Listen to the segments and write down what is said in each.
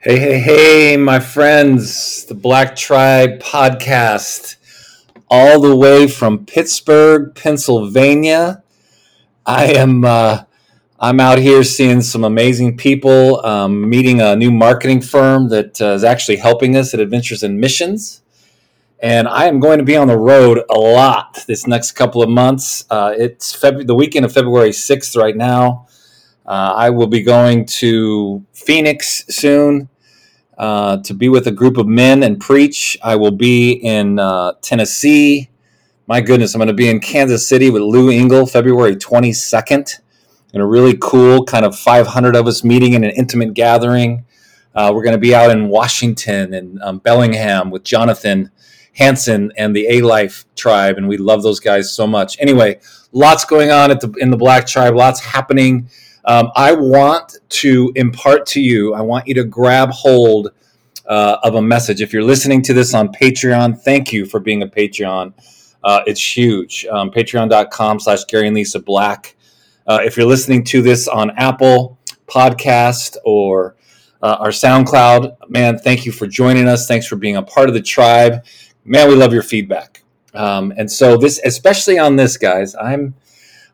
Hey, hey, hey, my friends, the Black Tribe podcast, all the way from Pittsburgh, Pennsylvania. I am uh, I'm out here seeing some amazing people, um, meeting a new marketing firm that uh, is actually helping us at Adventures in Missions. And I am going to be on the road a lot this next couple of months. Uh, it's Feb- the weekend of February 6th right now. Uh, I will be going to Phoenix soon uh, to be with a group of men and preach. I will be in uh, Tennessee. My goodness, I'm going to be in Kansas City with Lou Engle February 22nd in a really cool kind of 500 of us meeting in an intimate gathering. Uh, we're going to be out in Washington and um, Bellingham with Jonathan Hanson and the A Life tribe, and we love those guys so much. Anyway, lots going on at the, in the Black Tribe, lots happening. Um, I want to impart to you, I want you to grab hold uh, of a message. If you're listening to this on Patreon, thank you for being a Patreon. Uh, it's huge. Um, Patreon.com slash Gary and Lisa Black. Uh, if you're listening to this on Apple Podcast or uh, our SoundCloud, man, thank you for joining us. Thanks for being a part of the tribe. Man, we love your feedback. Um, and so this, especially on this, guys, I'm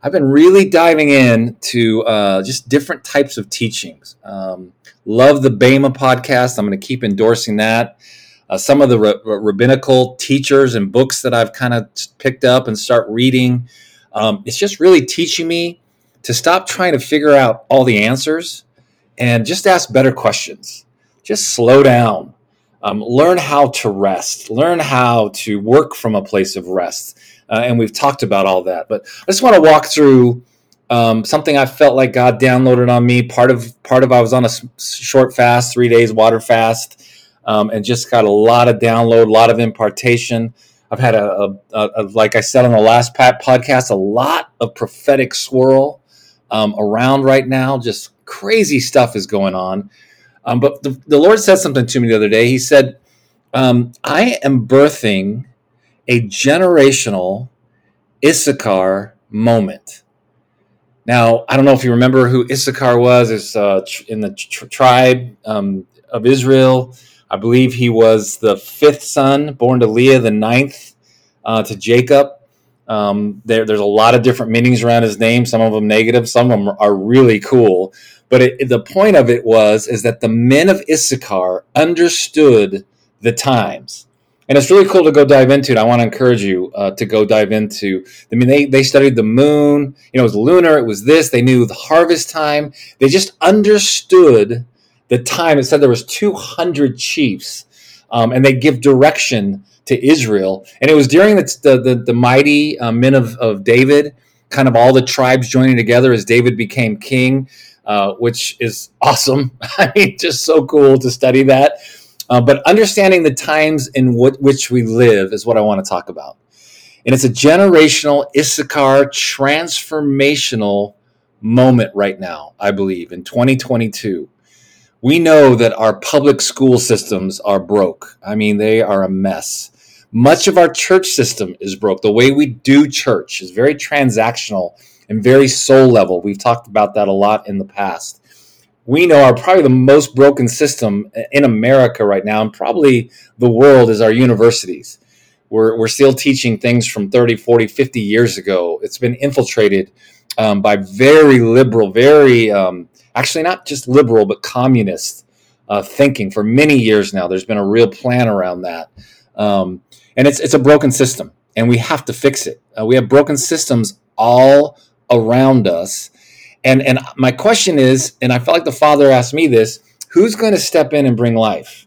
I've been really diving in to uh, just different types of teachings. Um, love the Bema podcast. I'm going to keep endorsing that. Uh, some of the rabbinical teachers and books that I've kind of picked up and start reading. Um, it's just really teaching me to stop trying to figure out all the answers and just ask better questions. Just slow down. Um, learn how to rest. Learn how to work from a place of rest uh, and we've talked about all that. But I just want to walk through um, something I felt like God downloaded on me. Part of part of I was on a short fast, three days water fast, um, and just got a lot of download, a lot of impartation. I've had a, a, a like I said on the last Pat podcast, a lot of prophetic swirl um, around right now. Just crazy stuff is going on. Um, but the, the Lord said something to me the other day. He said, um, "I am birthing." A generational Issachar moment. Now, I don't know if you remember who Issachar was. It's uh, in the tr- tribe um, of Israel. I believe he was the fifth son, born to Leah, the ninth uh, to Jacob. Um, there, there's a lot of different meanings around his name. Some of them negative, some of them are really cool. But it, the point of it was is that the men of Issachar understood the times and it's really cool to go dive into it. I want to encourage you uh, to go dive into. I mean, they they studied the moon. You know, it was lunar. It was this. They knew the harvest time. They just understood the time. It said there was two hundred chiefs, um, and they give direction to Israel. And it was during the the, the, the mighty uh, men of, of David, kind of all the tribes joining together as David became king, uh, which is awesome. I mean, just so cool to study that. Uh, but understanding the times in what, which we live is what I want to talk about. And it's a generational Issachar transformational moment right now, I believe, in 2022. We know that our public school systems are broke. I mean, they are a mess. Much of our church system is broke. The way we do church is very transactional and very soul level. We've talked about that a lot in the past we know are probably the most broken system in America right now, and probably the world, is our universities. We're, we're still teaching things from 30, 40, 50 years ago. It's been infiltrated um, by very liberal, very, um, actually not just liberal, but communist uh, thinking for many years now. There's been a real plan around that. Um, and it's, it's a broken system, and we have to fix it. Uh, we have broken systems all around us and and my question is, and I felt like the Father asked me this: Who's going to step in and bring life?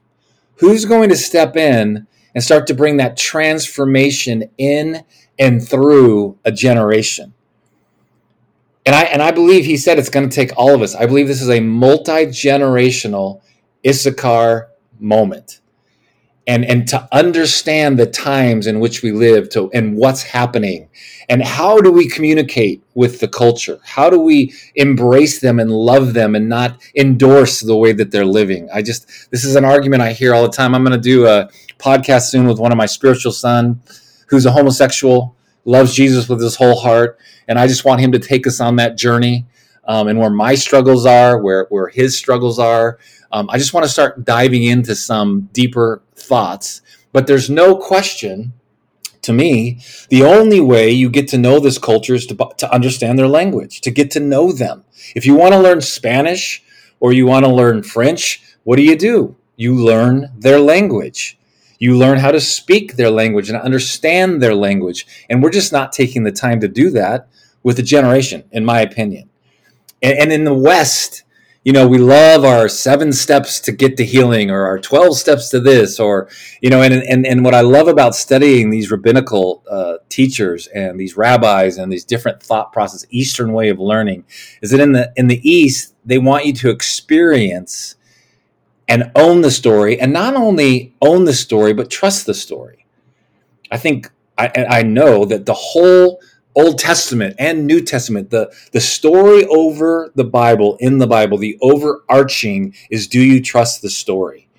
Who's going to step in and start to bring that transformation in and through a generation? And I and I believe he said it's going to take all of us. I believe this is a multi generational Issachar moment and and to understand the times in which we live to and what's happening. And how do we communicate with the culture? How do we embrace them and love them and not endorse the way that they're living? I just this is an argument i hear all the time. I'm going to do a podcast soon with one of my spiritual son who's a homosexual loves jesus with his whole heart and i just want him to take us on that journey um, and where my struggles are, where where his struggles are. Um, I just want to start diving into some deeper thoughts. But there's no question to me, the only way you get to know this culture is to, to understand their language, to get to know them. If you want to learn Spanish or you want to learn French, what do you do? You learn their language. You learn how to speak their language and understand their language. And we're just not taking the time to do that with a generation, in my opinion. And, and in the West, you know, we love our seven steps to get to healing or our 12 steps to this, or, you know, and, and, and what I love about studying these rabbinical uh, teachers and these rabbis and these different thought process, Eastern way of learning, is that in the, in the East, they want you to experience and own the story and not only own the story, but trust the story. I think I, I know that the whole Old Testament and New Testament, the, the story over the Bible, in the Bible, the overarching is do you trust the story?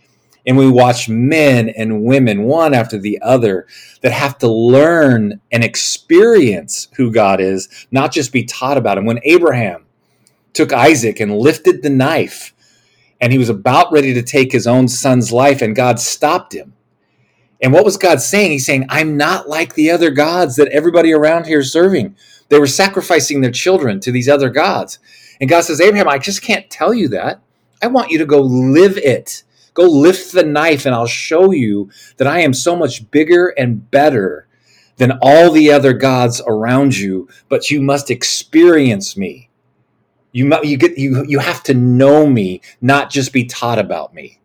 And we watch men and women, one after the other, that have to learn and experience who God is, not just be taught about him. When Abraham took Isaac and lifted the knife, and he was about ready to take his own son's life, and God stopped him and what was God saying? He's saying, I'm not like the other gods that everybody around here is serving. They were sacrificing their children to these other gods. And God says, Abraham, I just can't tell you that. I want you to go live it. Go lift the knife, and I'll show you that I am so much bigger and better than all the other gods around you, but you must experience me. You, you, get, you, you have to know me, not just be taught about me.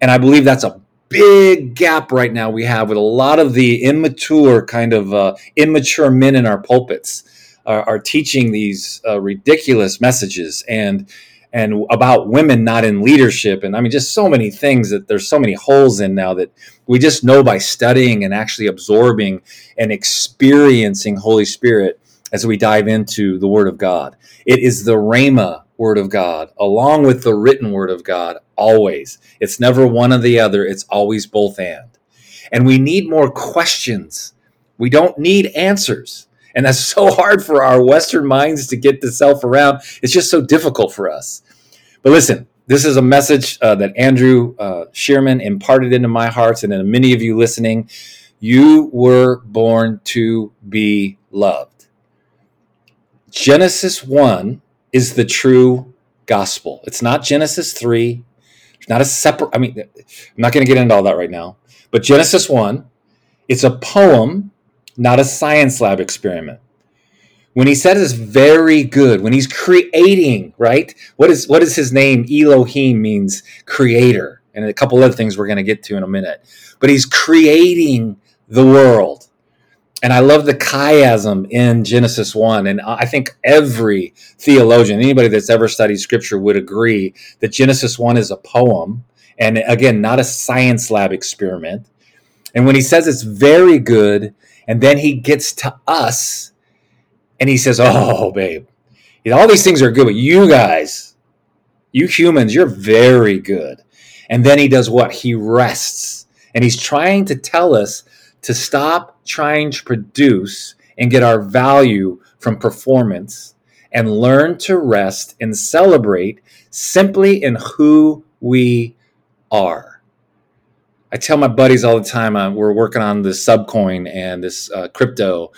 And I believe that's a big gap right now we have with a lot of the immature kind of uh, immature men in our pulpits are, are teaching these uh, ridiculous messages and and about women not in leadership. And i mean just so many things that there's so many holes in now that we just know by studying and actually absorbing and experiencing holy spirit as we dive into the word of god. It is the rhema word of god along with the written word of god always. It's never one or the other, it's always both and. And we need more questions. We don't need answers. And that's so hard for our Western minds to get the self around. It's just so difficult for us. But listen, this is a message uh, that Andrew uh, Shearman imparted into my heart and in many of you listening. You were born to be loved. Genesis 1 is the true gospel. It's not Genesis 3 It's not a separate. I mean, I'm not going to get into all that right now. But Genesis one, it's a poem, not a science lab experiment. When he says it's very good, when he's creating, right? What is what is his name? Elohim means creator, and a couple other things we're going to get to in a minute. But he's creating the world and I love the chiasm in Genesis 1. And I think every theologian, anybody that's ever studied scripture, would agree that Genesis 1 is a poem. And again, not a science lab experiment. And when he says it's very good, and then he gets to us and he says, Oh, babe, all these things are good, but you guys, you humans, you're very good. And then he does what? He rests. And he's trying to tell us to stop trying to produce and get our value from performance and learn to rest and celebrate simply in who we are. I tell my buddies all the time, uh, we're working on this subcoin and this uh, crypto,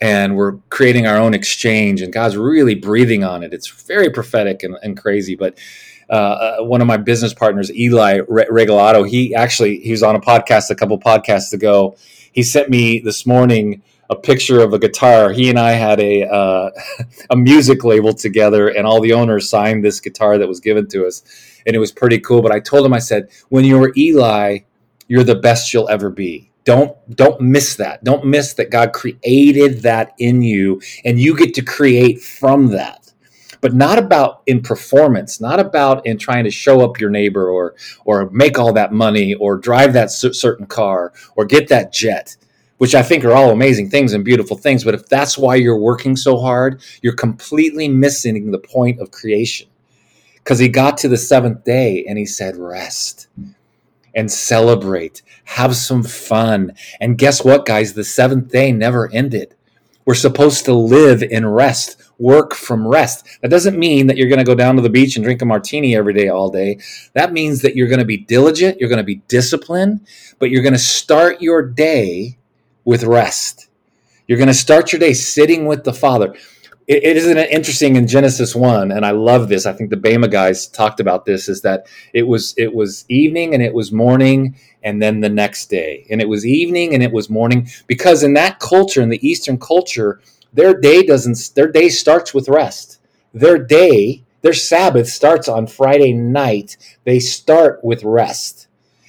and we're creating our own exchange, and God's really breathing on it. It's very prophetic and, and crazy, but uh, uh one of my business partners, Eli Regalato, he actually he was on a podcast a couple podcasts ago, he sent me this morning a picture of a guitar. He and I had a uh, a music label together, and all the owners signed this guitar that was given to us, and it was pretty cool. But I told him, I said, when you're Eli, you're the best you'll ever be. Don't don't miss that. Don't miss that God created that in you, and you get to create from that but not about in performance, not about in trying to show up your neighbor or or make all that money or drive that certain car or get that jet, which I think are all amazing things and beautiful things. But if that's why you're working so hard, you're completely missing the point of creation. Because he got to the seventh day and he said, rest and celebrate, have some fun. And guess what, guys? The seventh day never ended. We're supposed to live in rest, work from rest. That doesn't mean that you're going to go down to the beach and drink a martini every day, all day. That means that you're going to be diligent, you're going to be disciplined, but you're going to start your day with rest. You're going to start your day sitting with the Father it, it is an interesting in Genesis one, and I love this. I think the Bema guys talked about this. Is that it was it was evening and it was morning, and then the next day, and it was evening and it was morning because in that culture, in the Eastern culture, their day doesn't their day starts with rest. Their day, their Sabbath starts on Friday night. They start with rest,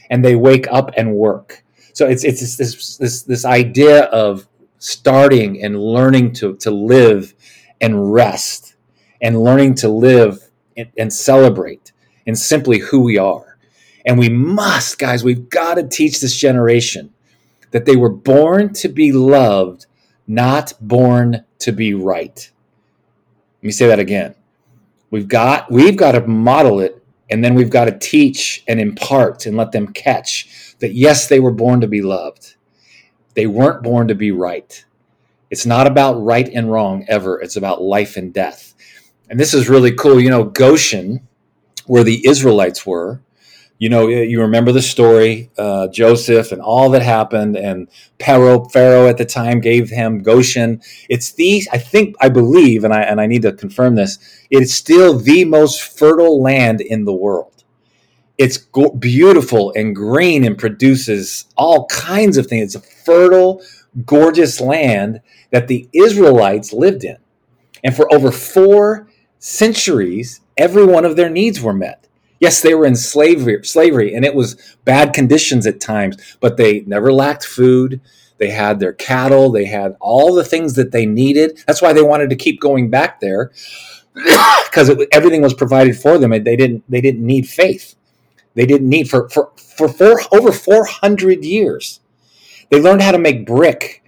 and they wake up and work. So it's it's this this this idea of starting and learning to to live and rest and learning to live and, and celebrate and simply who we are. And we must, guys, we've got to teach this generation that they were born to be loved, not born to be right. Let me say that again. We've got we've got to model it and then we've got to teach and impart and let them catch that yes, they were born to be loved. They weren't born to be right. It's not about right and wrong ever. It's about life and death. And this is really cool. You know, Goshen, where the Israelites were, you know, you remember the story, uh, Joseph and all that happened, and Pharaoh, Pharaoh at the time gave him Goshen. It's the, I think, I believe, and I and I need to confirm this. It's still the most fertile land in the world. It's go- beautiful and green and produces all kinds of things. It's a fertile, gorgeous land that the Israelites lived in. And for over four centuries, every one of their needs were met. Yes, they were in slavery, slavery, and it was bad conditions at times, but they never lacked food. They had their cattle, they had all the things that they needed. That's why they wanted to keep going back there because everything was provided for them. And they didn't they didn't need faith. They didn't need for for for four, over 400 years. They learned how to make brick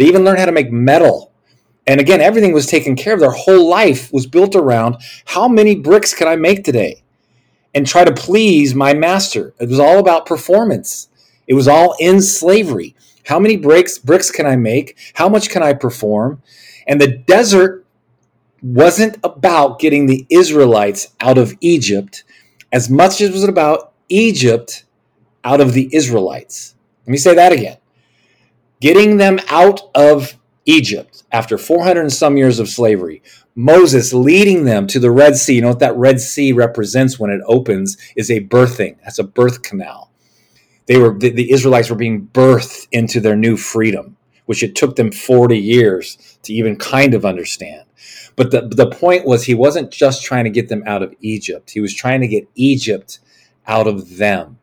they even learned how to make metal. And again, everything was taken care of. Their whole life was built around how many bricks can I make today? And try to please my master. It was all about performance. It was all in slavery. How many bricks bricks can I make? How much can I perform? And the desert wasn't about getting the Israelites out of Egypt as much as it was about Egypt out of the Israelites. Let me say that again getting them out of Egypt after 400 and some years of slavery. Moses leading them to the Red Sea. You know what that Red Sea represents when it opens is a birthing. That's a birth canal. They were the, the Israelites were being birthed into their new freedom, which it took them 40 years to even kind of understand. But the, the point was he wasn't just trying to get them out of Egypt. He was trying to get Egypt out of them.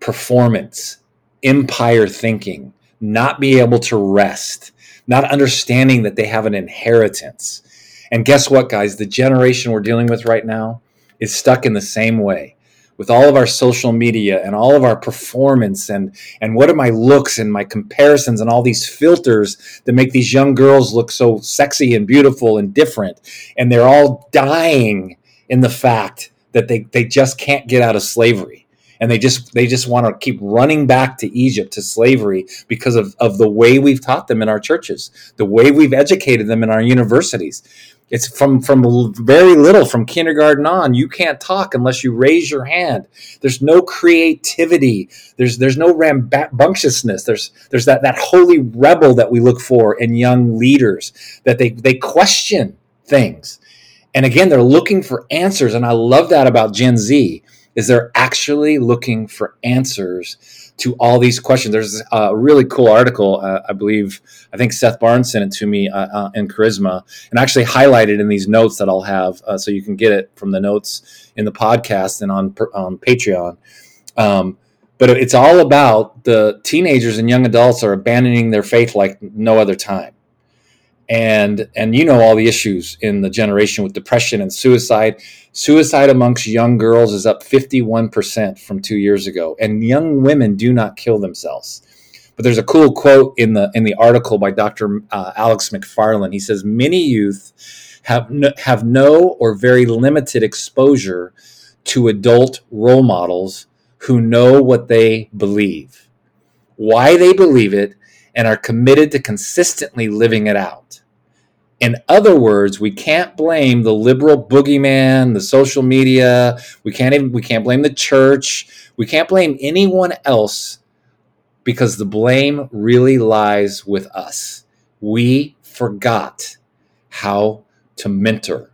Performance, empire thinking, not be able to rest, not understanding that they have an inheritance. And guess what, guys? The generation we're dealing with right now is stuck in the same way with all of our social media and all of our performance and and what are my looks and my comparisons and all these filters that make these young girls look so sexy and beautiful and different and they're all dying in the fact that they, they just can't get out of slavery and they just they just want to keep running back to Egypt to slavery because of, of the way we've taught them in our churches, the way we've educated them in our universities. It's from from very little from kindergarten on. You can't talk unless you raise your hand. There's no creativity. There's there's no rambunctiousness. There's there's that that holy rebel that we look for in young leaders that they they question things. And again, they're looking for answers. And I love that about Gen Z is they're actually looking for answers to all these questions. There's a really cool article, uh, I believe, I think Seth Barnes sent it to me uh, uh, in Charisma, and actually highlighted in these notes that I'll have, uh, so you can get it from the notes in the podcast and on on Patreon. Um, but it's all about the teenagers and young adults are abandoning their faith like no other time and and you know all the issues in the generation with depression and suicide. Suicide amongst young girls is up 51% from 2 years ago and young women do not kill themselves. But there's a cool quote in the in the article by Dr. Uh, Alex McFarland he says many youth have no, have no or very limited exposure to adult role models who know what they believe. Why they believe it and are committed to consistently living it out. In other words, we can't blame the liberal boogeyman, the social media, we can't even we can't blame the church, we can't blame anyone else because the blame really lies with us. We forgot how to mentor.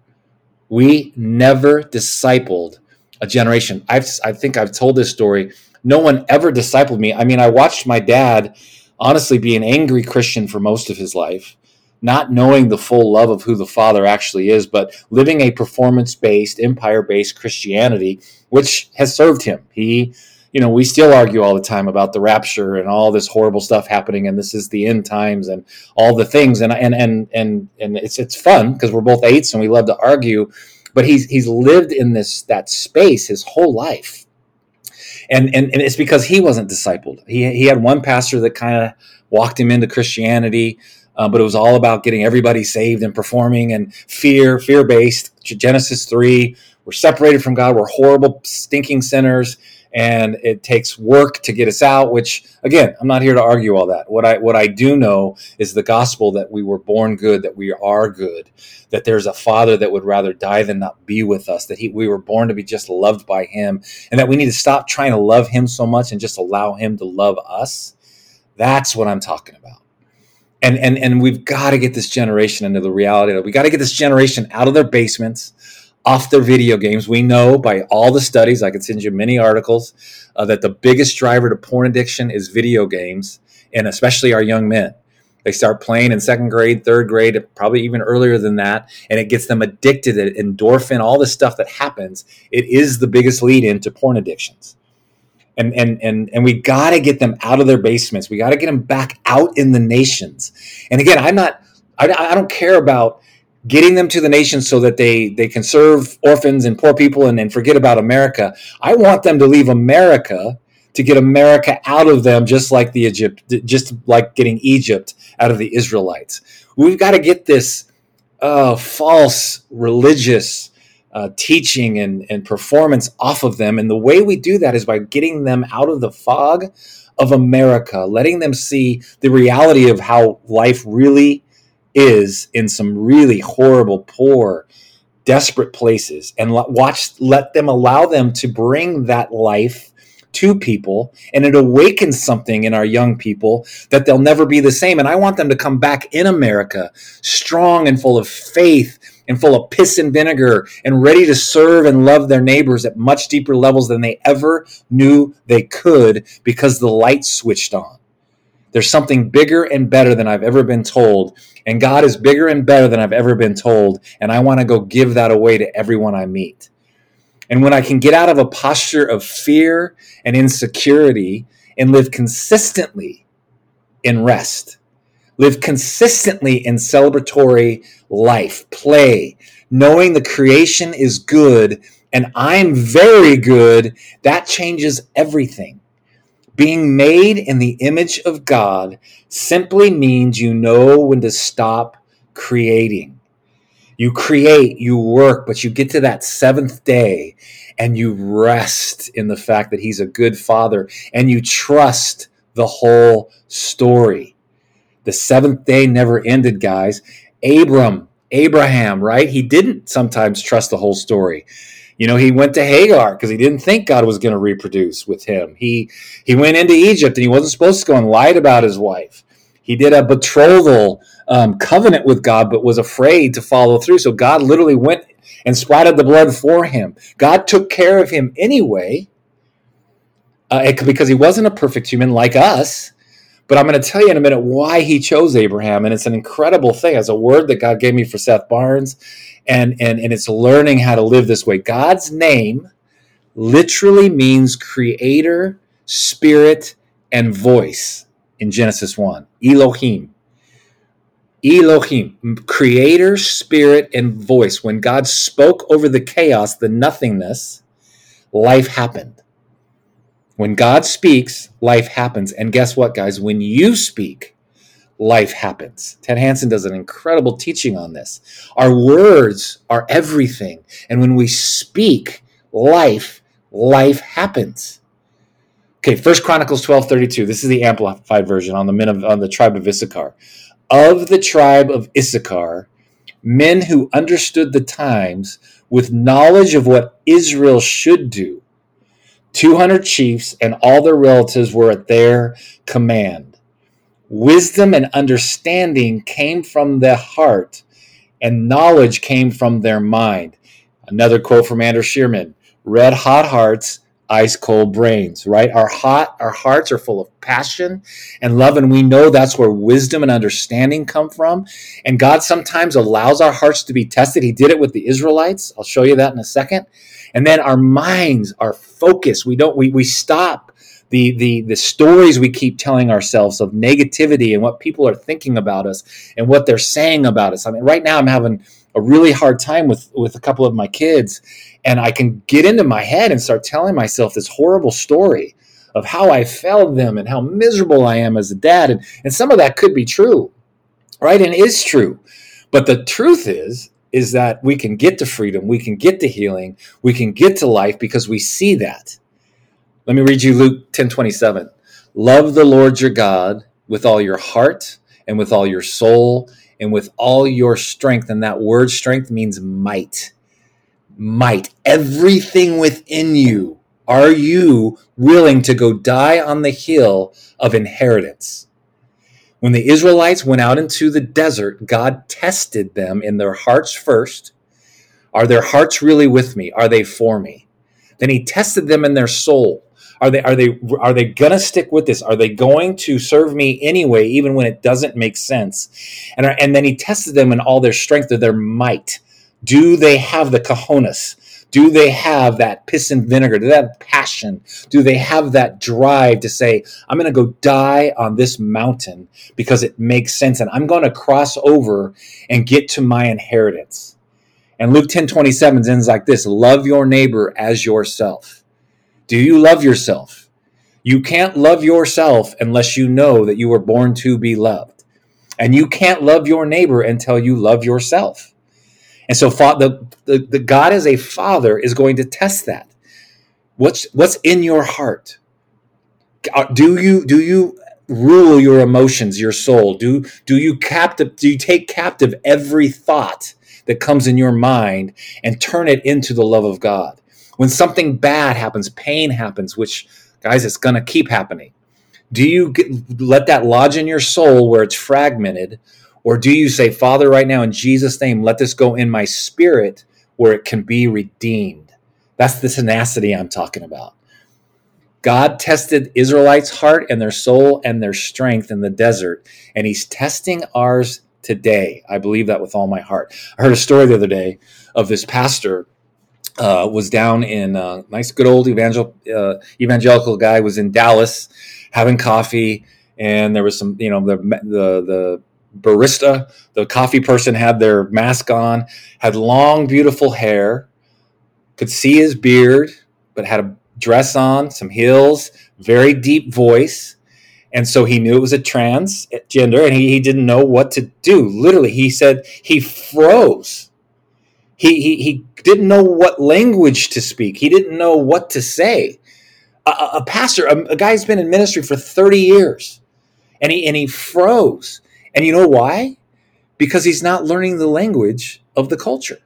We never discipled a generation. I've, I think I've told this story. No one ever discipled me. I mean, I watched my dad honestly be an angry Christian for most of his life, not knowing the full love of who the Father actually is, but living a performance based, empire based Christianity, which has served him. He you know, we still argue all the time about the rapture and all this horrible stuff happening, and this is the end times and all the things, and and and and and it's it's fun because we're both eights and we love to argue, but he's he's lived in this that space his whole life, and and, and it's because he wasn't discipled. He he had one pastor that kind of walked him into Christianity. Uh, but it was all about getting everybody saved and performing and fear, fear based. Genesis 3, we're separated from God. We're horrible, stinking sinners and it takes work to get us out which again i'm not here to argue all that. What i what i do know is the gospel that we were born good that we are good that there's a father that would rather die than not be with us that he we were born to be just loved by him and that we need to stop trying to love him so much and just allow him to love us. That's what i'm talking about. And and and we've got to get this generation into the reality that we got to get this generation out of their basements off their video games. We know by all the studies, I can send you many articles, uh, that the biggest driver to porn addiction is video games, and especially our young men. They start playing in second grade, third grade, probably even earlier than that, and it gets them addicted to endorphin, all the stuff that happens. It is the biggest lead into porn addictions. And, and, and, and we got to get them out of their basements. We got to get them back out in the nations. And again, I'm not, I, I don't care about getting them to the nation so that they they can serve orphans and poor people and, and forget about America. I want them to leave America to get America out of them, just like the Egypt, just like getting Egypt out of the Israelites. We've got to get this uh, false religious uh, teaching and, and performance off of them. And the way we do that is by getting them out of the fog of America, letting them see the reality of how life really is in some really horrible, poor, desperate places and watch let them allow them to bring that life to people and it awakens something in our young people that they'll never be the same. And i want them to come back in america strong and full of faith and full of piss and vinegar and ready to serve and love their neighbors at much deeper levels than they ever knew they could because the light switched on there's something bigger and better than I've ever been told. And God is bigger and better than I've ever been told. And I want to go give that away to everyone I meet. And when I can get out of a posture of fear and insecurity and live consistently in rest, live consistently in celebratory life, play, knowing the creation is good and I'm very good, that changes everything. Being made in the image of God simply means you know when to stop creating. You create, you work, but you get to that seventh day and you rest in the fact that He's a good Father and you trust the whole story. The seventh day never ended, guys. Abram, Abraham, right? He didn't sometimes trust the whole story. You know, he went to Hagar because he didn't think God was going to reproduce with him. He he went into Egypt and he wasn't supposed to go and lied about his wife. He did a betrothal um, covenant with God, but was afraid to follow through. So God literally went and splattered the blood for him. God took care of him anyway, uh, because he wasn't a perfect human like us. But I'm going to tell you in a minute why he chose Abraham, and it's an incredible thing. As a word that God gave me for Seth Barnes, and and and it's learning how to live this way. God's name literally means creator, spirit, and voice in Genesis 1. Elohim. Elohim, creator, spirit, and voice. When God spoke over the chaos, the nothingness, life happened. When God speaks, life happens. And guess what, guys? When you speak, life happens. Ted Hanson does an incredible teaching on this. Our words are everything. And when we speak life, life happens. Okay, First Chronicles twelve thirty two. This is the amplified version on the men of on the tribe of Issachar. Of the tribe of Issachar, men who understood the times with knowledge of what Israel should do. 200 chiefs and all their relatives were at their command. Wisdom and understanding came from the heart, and knowledge came from their mind. Another quote from Andrew Shearman Red hot hearts ice cold brains, right? Our hot, our hearts are full of passion and love, and we know that's where wisdom and understanding come from. And God sometimes allows our hearts to be tested. He did it with the Israelites. I'll show you that in a second. And then our minds are focused. We don't we we stop the the the stories we keep telling ourselves of negativity and what people are thinking about us and what they're saying about us. I mean, right now I'm having a really hard time with with a couple of my kids and I can get into my head and start telling myself this horrible story of how I failed them and how miserable I am as a dad. And, and some of that could be true, right? And is true. But the truth is, is that we can get to freedom, we can get to healing, we can get to life because we see that. Let me read you Luke 10 27. Love the Lord your God with all your heart and with all your soul and with all your strength. And that word strength means might might, everything within you. Are you willing to go die on the hill of inheritance? When the Israelites went out into the desert, God tested them in their hearts first. Are their hearts really with me? Are they for me? Then he tested them in their soul. Are they are they are they gonna stick with this? Are they going to serve me anyway, even when it doesn't make sense? And and then he tested them in all their strength of their might. Do they have the cojones? Do they have that piss and vinegar? Do they have passion? Do they have that drive to say, I'm going to go die on this mountain because it makes sense and I'm going to cross over and get to my inheritance? And Luke 10 27 ends like this Love your neighbor as yourself. Do you love yourself? You can't love yourself unless you know that you were born to be loved. And you can't love your neighbor until you love yourself. And so the, the, the God as a father is going to test that. What's what's in your heart? Uh, do you do you rule your emotions, your soul? Do do you captive do you take captive every thought that comes in your mind and turn it into the love of God? When something bad happens, pain happens, which guys, it's going to keep happening. Do you get, let that lodge in your soul where it's fragmented, or do you say, Father, right now in Jesus' name, let this go in my spirit where it can be redeemed? That's the tenacity I'm talking about. God tested Israelites' heart and their soul and their strength in the desert, and He's testing ours today. I believe that with all my heart. I heard a story the other day of this pastor uh, was down in uh, nice, good old evangel- uh, evangelical guy was in Dallas having coffee, and there was some, you know, the the the barista, the coffee person had their mask on, had long, beautiful hair, could see his beard, but had a dress on, some heels, very deep voice. And so he knew it was a transgender and he, he didn't know what to do. Literally, he said he froze. He, he, he didn't know what language to speak, he didn't know what to say. A, a pastor, a, a guy's been in ministry for 30 years, and he, and he froze and you know why? Because he's not learning the language of the culture.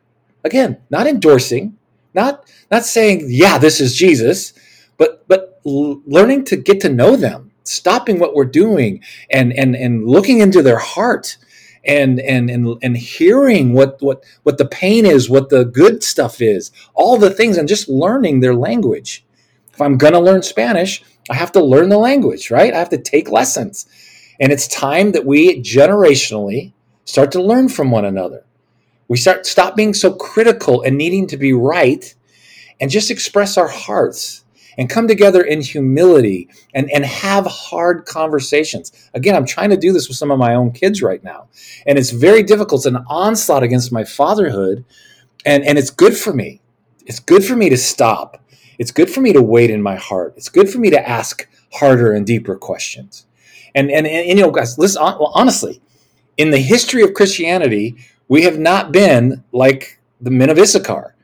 Again, not endorsing, not not saying, yeah, this is Jesus, but but learning to get to know them, stopping what we're doing and and and looking into their heart and and and and hearing what what what the pain is, what the good stuff is, all the things and just learning their language. If I'm to learn Spanish, I have to learn the language, right? I have to take lessons. And it's time that we generationally start to learn from one another. We start stop being so critical and needing to be right and just express our hearts and come together in humility and, and have hard conversations. Again, I'm trying to do this with some of my own kids right now. And it's very difficult. It's an onslaught against my fatherhood. And, and it's good for me. It's good for me to stop. It's good for me to wait in my heart. It's good for me to ask harder and deeper questions. And, and, and, you know, guys, listen, honestly, in the history of Christianity, we have not been like the men of Issachar.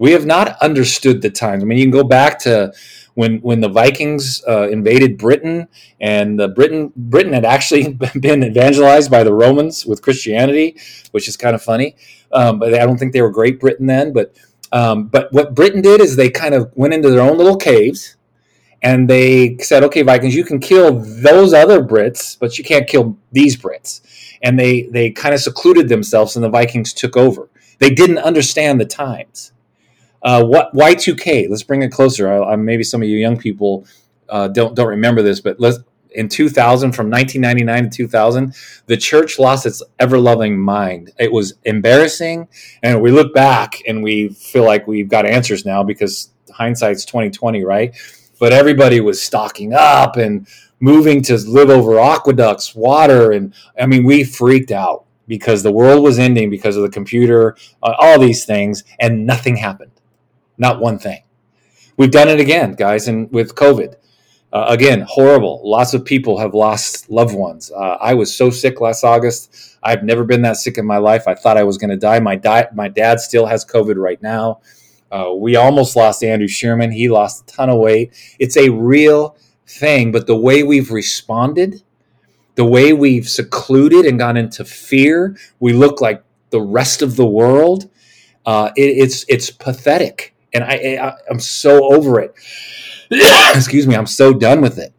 We have not understood the times. I mean, you can go back to when when the Vikings uh, invaded Britain, and the Britain Britain had actually been evangelized by the Romans with Christianity, which is kind of funny. Um, but I don't think they were Great Britain then. But um, but what Britain did is they kind of went into their own little caves, and they said, "Okay, Vikings, you can kill those other Brits, but you can't kill these Brits." And they they kind of secluded themselves, and the Vikings took over. They didn't understand the times. Uh, what Y2K? Let's bring it closer. I, I, maybe some of you young people uh, don't don't remember this, but let's in 2000 from 1999 to 2000 the church lost its ever-loving mind it was embarrassing and we look back and we feel like we've got answers now because hindsight's 2020 right but everybody was stocking up and moving to live over aqueducts water and i mean we freaked out because the world was ending because of the computer uh, all these things and nothing happened not one thing. We've done it again, guys, and with COVID. Uh, again, horrible. Lots of people have lost loved ones. Uh, I was so sick last August. I've never been that sick in my life. I thought I was going to die. My, di- my dad still has COVID right now. Uh, we almost lost Andrew Shearman. He lost a ton of weight. It's a real thing, but the way we've responded, the way we've secluded and gone into fear, we look like the rest of the world. Uh, it, it's it's pathetic and I, I I'm so over it. Excuse me, I'm so done with it.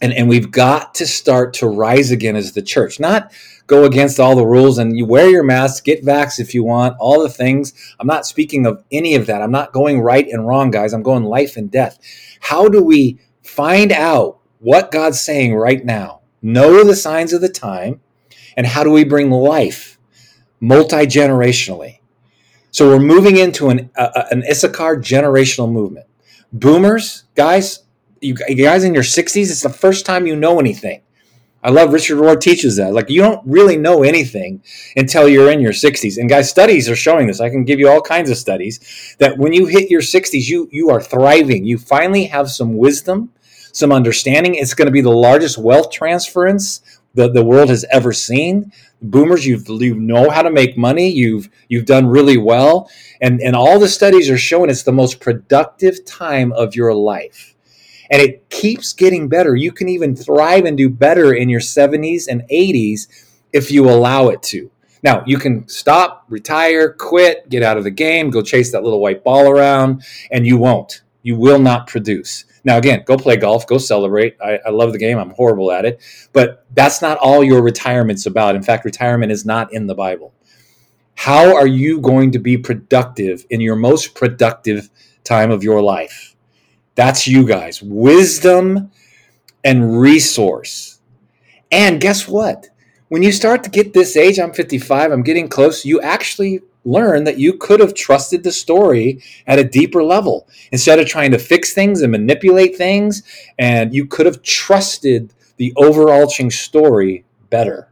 And and we've got to start to rise again as the church, not go against all the rules and you wear your mask, get vax if you want, all the things. I'm not speaking of any of that. I'm not going right and wrong, guys. I'm going life and death. How do we find out what God's saying right now? Know the signs of the time, and how do we bring life multi generationally? So we're moving into an uh, an Issachar generational movement. Boomers, guys, you, guys in your 60s, it's the first time you know anything. I love Richard Rohr teaches that. Like you don't really know anything until you're in your 60s. And guys, studies are showing this. I can give you all kinds of studies that when you hit your 60s, you you are thriving. You finally have some wisdom, some understanding. It's going to be the largest wealth transference the, the world has ever seen. Boomers, you've you know how to make money. You've you've done really well, and and all the studies are showing it's the most productive time of your life, and it keeps getting better. You can even thrive and do better in your 70s and 80s if you allow it to. Now you can stop, retire, quit, get out of the game, go chase that little white ball around, and you won't. You will not produce. Now, again, go play golf, go celebrate. I, I, love the game. I'm horrible at it. But that's not all your retirement's about. In fact, retirement is not in the Bible. How are you going to be productive in your most productive time of your life? That's you guys. Wisdom and resource. And guess what? When you start to get this age, I'm 55, I'm getting close, you actually learn that you could have trusted the story at a deeper level instead of trying to fix things and manipulate things. And you could have trusted the overarching story better.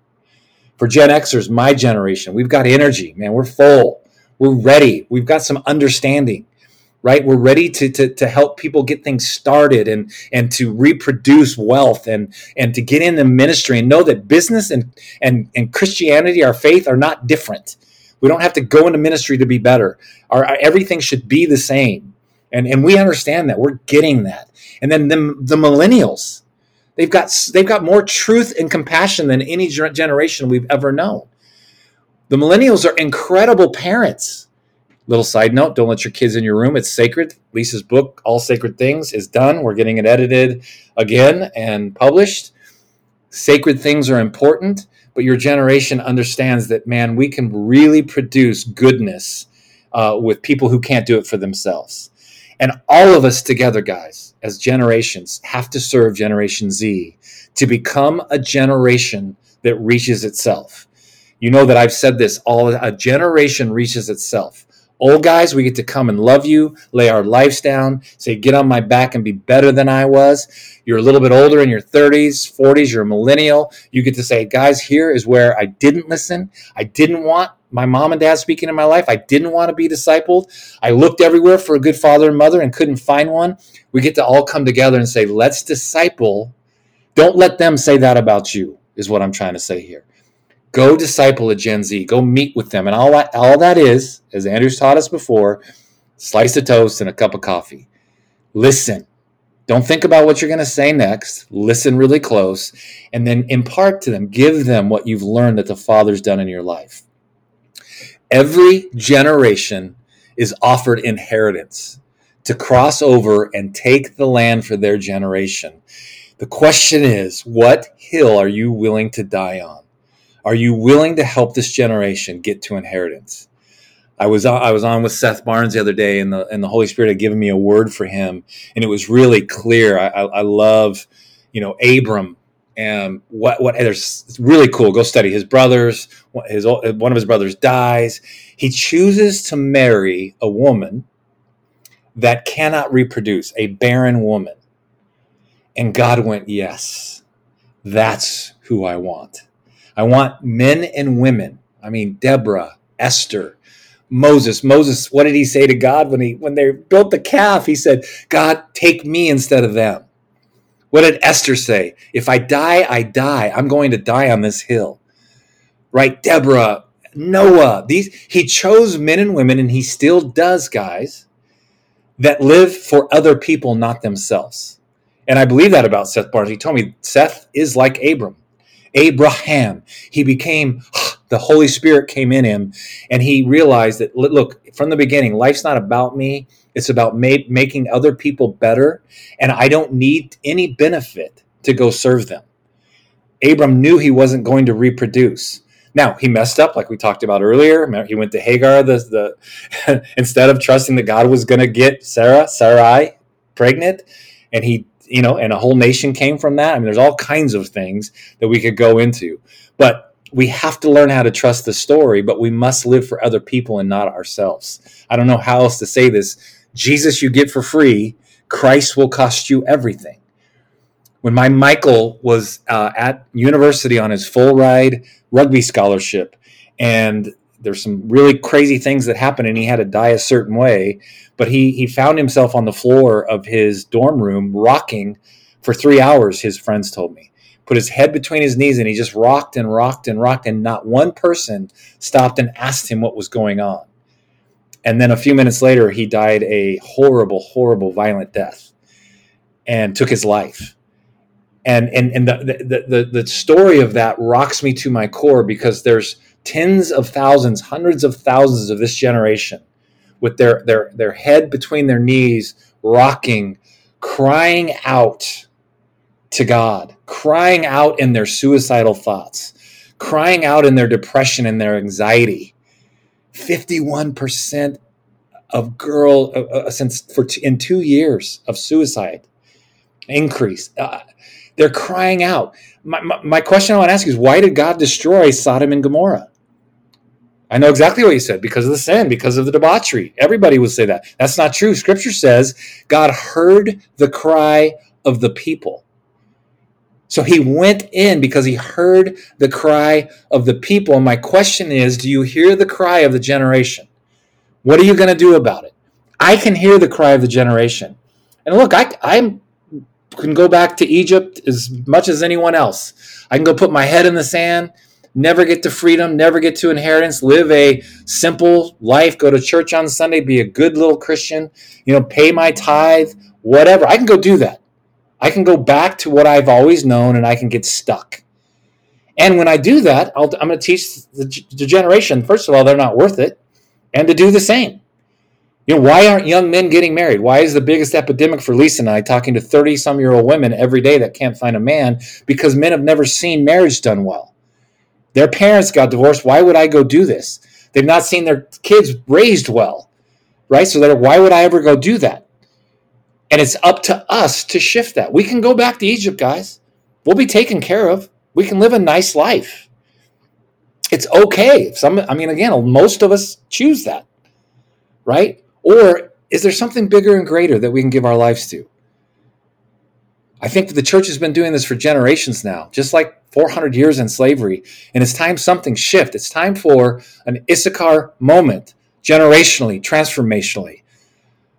For Gen Xers, my generation, we've got energy, man. We're full. We're ready. We've got some understanding, right? We're ready to, to, to help people get things started and, and to reproduce wealth and, and to get into ministry and know that business and, and, and Christianity, our faith, are not different we don't have to go into ministry to be better. Our, our, everything should be the same. And, and we understand that. We're getting that. And then the, the millennials, they've got, they've got more truth and compassion than any generation we've ever known. The millennials are incredible parents. Little side note don't let your kids in your room. It's sacred. Lisa's book, All Sacred Things, is done. We're getting it edited again and published. Sacred things are important but your generation understands that man we can really produce goodness uh, with people who can't do it for themselves. And all of us together guys as generations have to serve generation z to become a generation that reaches itself. You know that i've said this all a generation reaches itself Old guys, we get to come and love you, lay our lives down, say, get on my back and be better than I was. You're a little bit older in your 30s, 40s, you're a millennial. You get to say, guys, here is where I didn't listen. I didn't want my mom and dad speaking in my life. I didn't want to be discipled. I looked everywhere for a good father and mother and couldn't find one. We get to all come together and say, let's disciple. Don't let them say that about you, is what I'm trying to say here. Go disciple a Gen Z. Go meet with them. And all that, all that is, as Andrew's taught us before, slice of toast, and a cup of coffee. Listen. Don't think about what you're going to say next. Listen really close and then impart to them. Give them what you've learned that the Father's done in your life. Every generation is offered inheritance to cross over and take the land for their generation. The question is, what hill are you willing to die on? Are you willing to help this generation get to inheritance? I was on, I was on with Seth Barnes the other day, and the and the Holy Spirit had given me a word for him, and it was really clear. I, I, I love, you know, Abram and what what there's it's really cool. Go study his brothers. His one of his brothers dies. He chooses to marry a woman that cannot reproduce, a barren woman, and God went, yes, that's who I want. I want men and women. I mean, Deborah, Esther, Moses. Moses, what did he say to God when he when they built the calf? He said, God, take me instead of them. What did Esther say? If I die, I die. I'm going to die on this hill. Right? Deborah, Noah. These he chose men and women, and he still does, guys, that live for other people, not themselves. And I believe that about Seth Barnes. He told me Seth is like Abram. Abraham. He became the Holy Spirit came in him, and he realized that look from the beginning, life's not about me. It's about ma- making other people better, and I don't need any benefit to go serve them. Abram knew he wasn't going to reproduce. Now he messed up, like we talked about earlier. He went to Hagar, the, the instead of trusting that God was going to get Sarah, Sarai, pregnant, and he, you know, and a whole nation came from that. I mean, there's all kinds of things that we could go into, but we have to learn how to trust the story. But we must live for other people and not ourselves. I don't know how else to say this Jesus you get for free, Christ will cost you everything. When my Michael was uh, at university on his full ride rugby scholarship, and there's some really crazy things that happened, and he had to die a certain way, but he he found himself on the floor of his dorm room rocking for three hours. His friends told me put his head between his knees and he just rocked and rocked and rocked and not one person stopped and asked him what was going on and then a few minutes later he died a horrible horrible violent death and took his life and and, and the, the, the, the story of that rocks me to my core because there's tens of thousands hundreds of thousands of this generation with their their their head between their knees rocking crying out to god crying out in their suicidal thoughts crying out in their depression and their anxiety 51% of girl uh, uh, since for t- in two years of suicide increase. Uh, they're crying out. My, my, my, question I want to ask you is why did God destroy Sodom and Gomorrah? I know exactly what you said because of the sin, because of the debauchery. Everybody would say that. That's not true. Scripture says God heard the cry of the people. So he went in because he heard the cry of the people. And my question is do you hear the cry of the generation? What are you going to do about it? I can hear the cry of the generation. And look, I, I can go back to Egypt as much as anyone else. I can go put my head in the sand, never get to freedom, never get to inheritance, live a simple life, go to church on Sunday, be a good little Christian, you know, pay my tithe, whatever. I can go do that. I can go back to what I've always known and I can get stuck. And when I do that, i am going to teach the, the generation, first of all, they're not worth it, and to do the same. You know, why aren't young men getting married? Why is the biggest epidemic for Lisa and I talking to 30 some year old women every day that can't find a man? Because men have never seen marriage done well. Their parents got divorced. Why would I go do this? They've not seen their kids raised well, right? So why would I ever go do that? And it's up to us to shift that. We can go back to Egypt, guys. We'll be taken care of. We can live a nice life. It's okay. Some I mean again, most of us choose that. Right? Or is there something bigger and greater that we can give our lives to? I think the church has been doing this for generations now, just like 400 years in slavery. And it's time something shift. It's time for an Issachar moment, generationally, transformationally.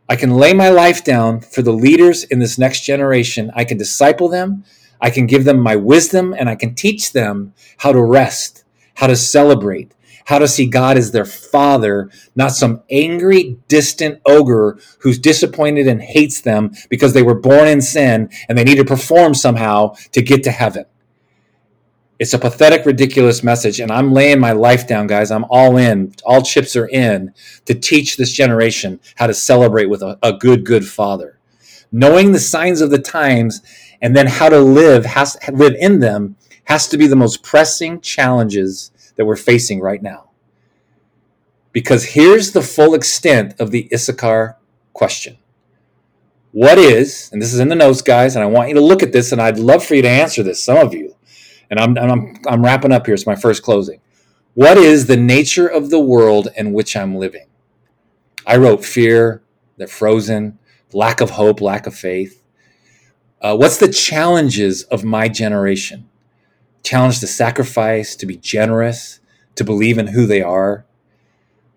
I can lay my life down for the leaders in this next generation. I can disciple them. I can give them my wisdom and I can teach them how to rest, how to celebrate, how to see God as their father, not some angry, distant ogre who's disappointed and hates them because they were born in sin and they need to perform somehow to get to heaven. It's a pathetic, ridiculous message, and I'm laying my life down, guys. I'm all in. All chips are in to teach this generation how to celebrate with a, a good, good father. Knowing the signs of the times and then how to live has live in them has to be the most pressing challenges that we're facing right now. Because here's the full extent of the Issachar question. What is, and this is in the notes, guys, and I want you to look at this, and I'd love for you to answer this, some of you. And I'm, I'm, I'm wrapping up here. It's my first closing. What is the nature of the world in which I'm living? I wrote fear, they're frozen, lack of hope, lack of faith. Uh, what's the challenges of my generation? Challenged to sacrifice, to be generous, to believe in who they are?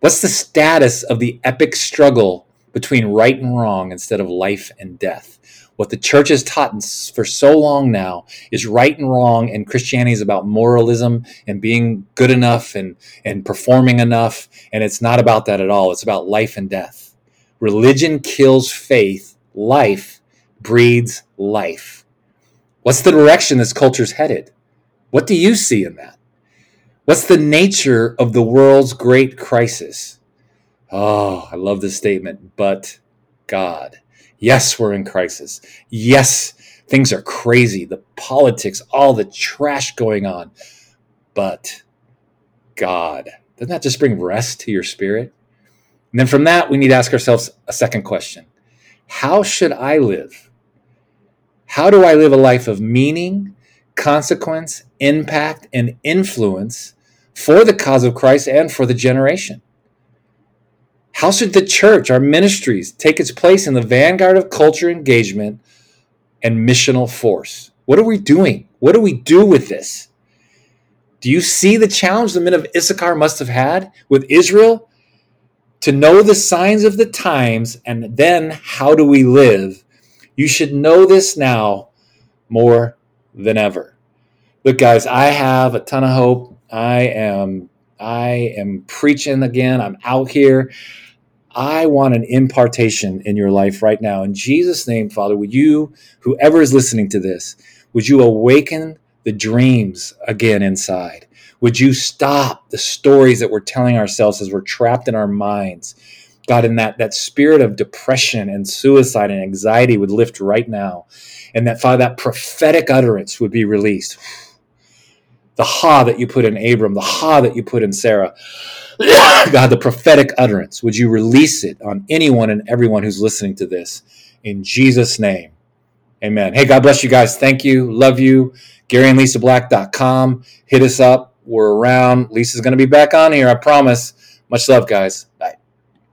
What's the status of the epic struggle between right and wrong instead of life and death? What the church has taught us for so long now is right and wrong, and Christianity is about moralism and being good enough and, and performing enough. And it's not about that at all. It's about life and death. Religion kills faith, life breeds life. What's the direction this culture's headed? What do you see in that? What's the nature of the world's great crisis? Oh, I love this statement, but God. Yes, we're in crisis. Yes, things are crazy. The politics, all the trash going on. But God. Doesn't that just bring rest to your spirit? And then from that, we need to ask ourselves a second question How should I live? How do I live a life of meaning consequence, impact, and influence for the cause of Christ and for the generation. How should the church, our ministries, take its place in the vanguard of culture engagement and missional force? What are we doing? What do we do with this? Do you see the challenge the men of Issachar must have had with Israel? To know the signs of the times and then how do we live? You should know this now more than ever. Look, guys, I have a ton of hope. I am I am preaching again. I'm out here. I want an impartation in your life right now. In Jesus' name, Father, would you, whoever is listening to this, would you awaken the dreams again inside? Would you stop the stories that we're telling ourselves as we're trapped in our minds? God, in that, that spirit of depression and suicide and anxiety would lift right now and that Father, that prophetic utterance would be released. The ha that you put in Abram, the ha that you put in Sarah, God, the prophetic utterance, would you release it on anyone and everyone who's listening to this in Jesus' name? Amen. Hey, God bless you guys. Thank you. Love you. Gary and Lisa Black.com. Hit us up. We're around. Lisa's going to be back on here. I promise. Much love, guys. Bye.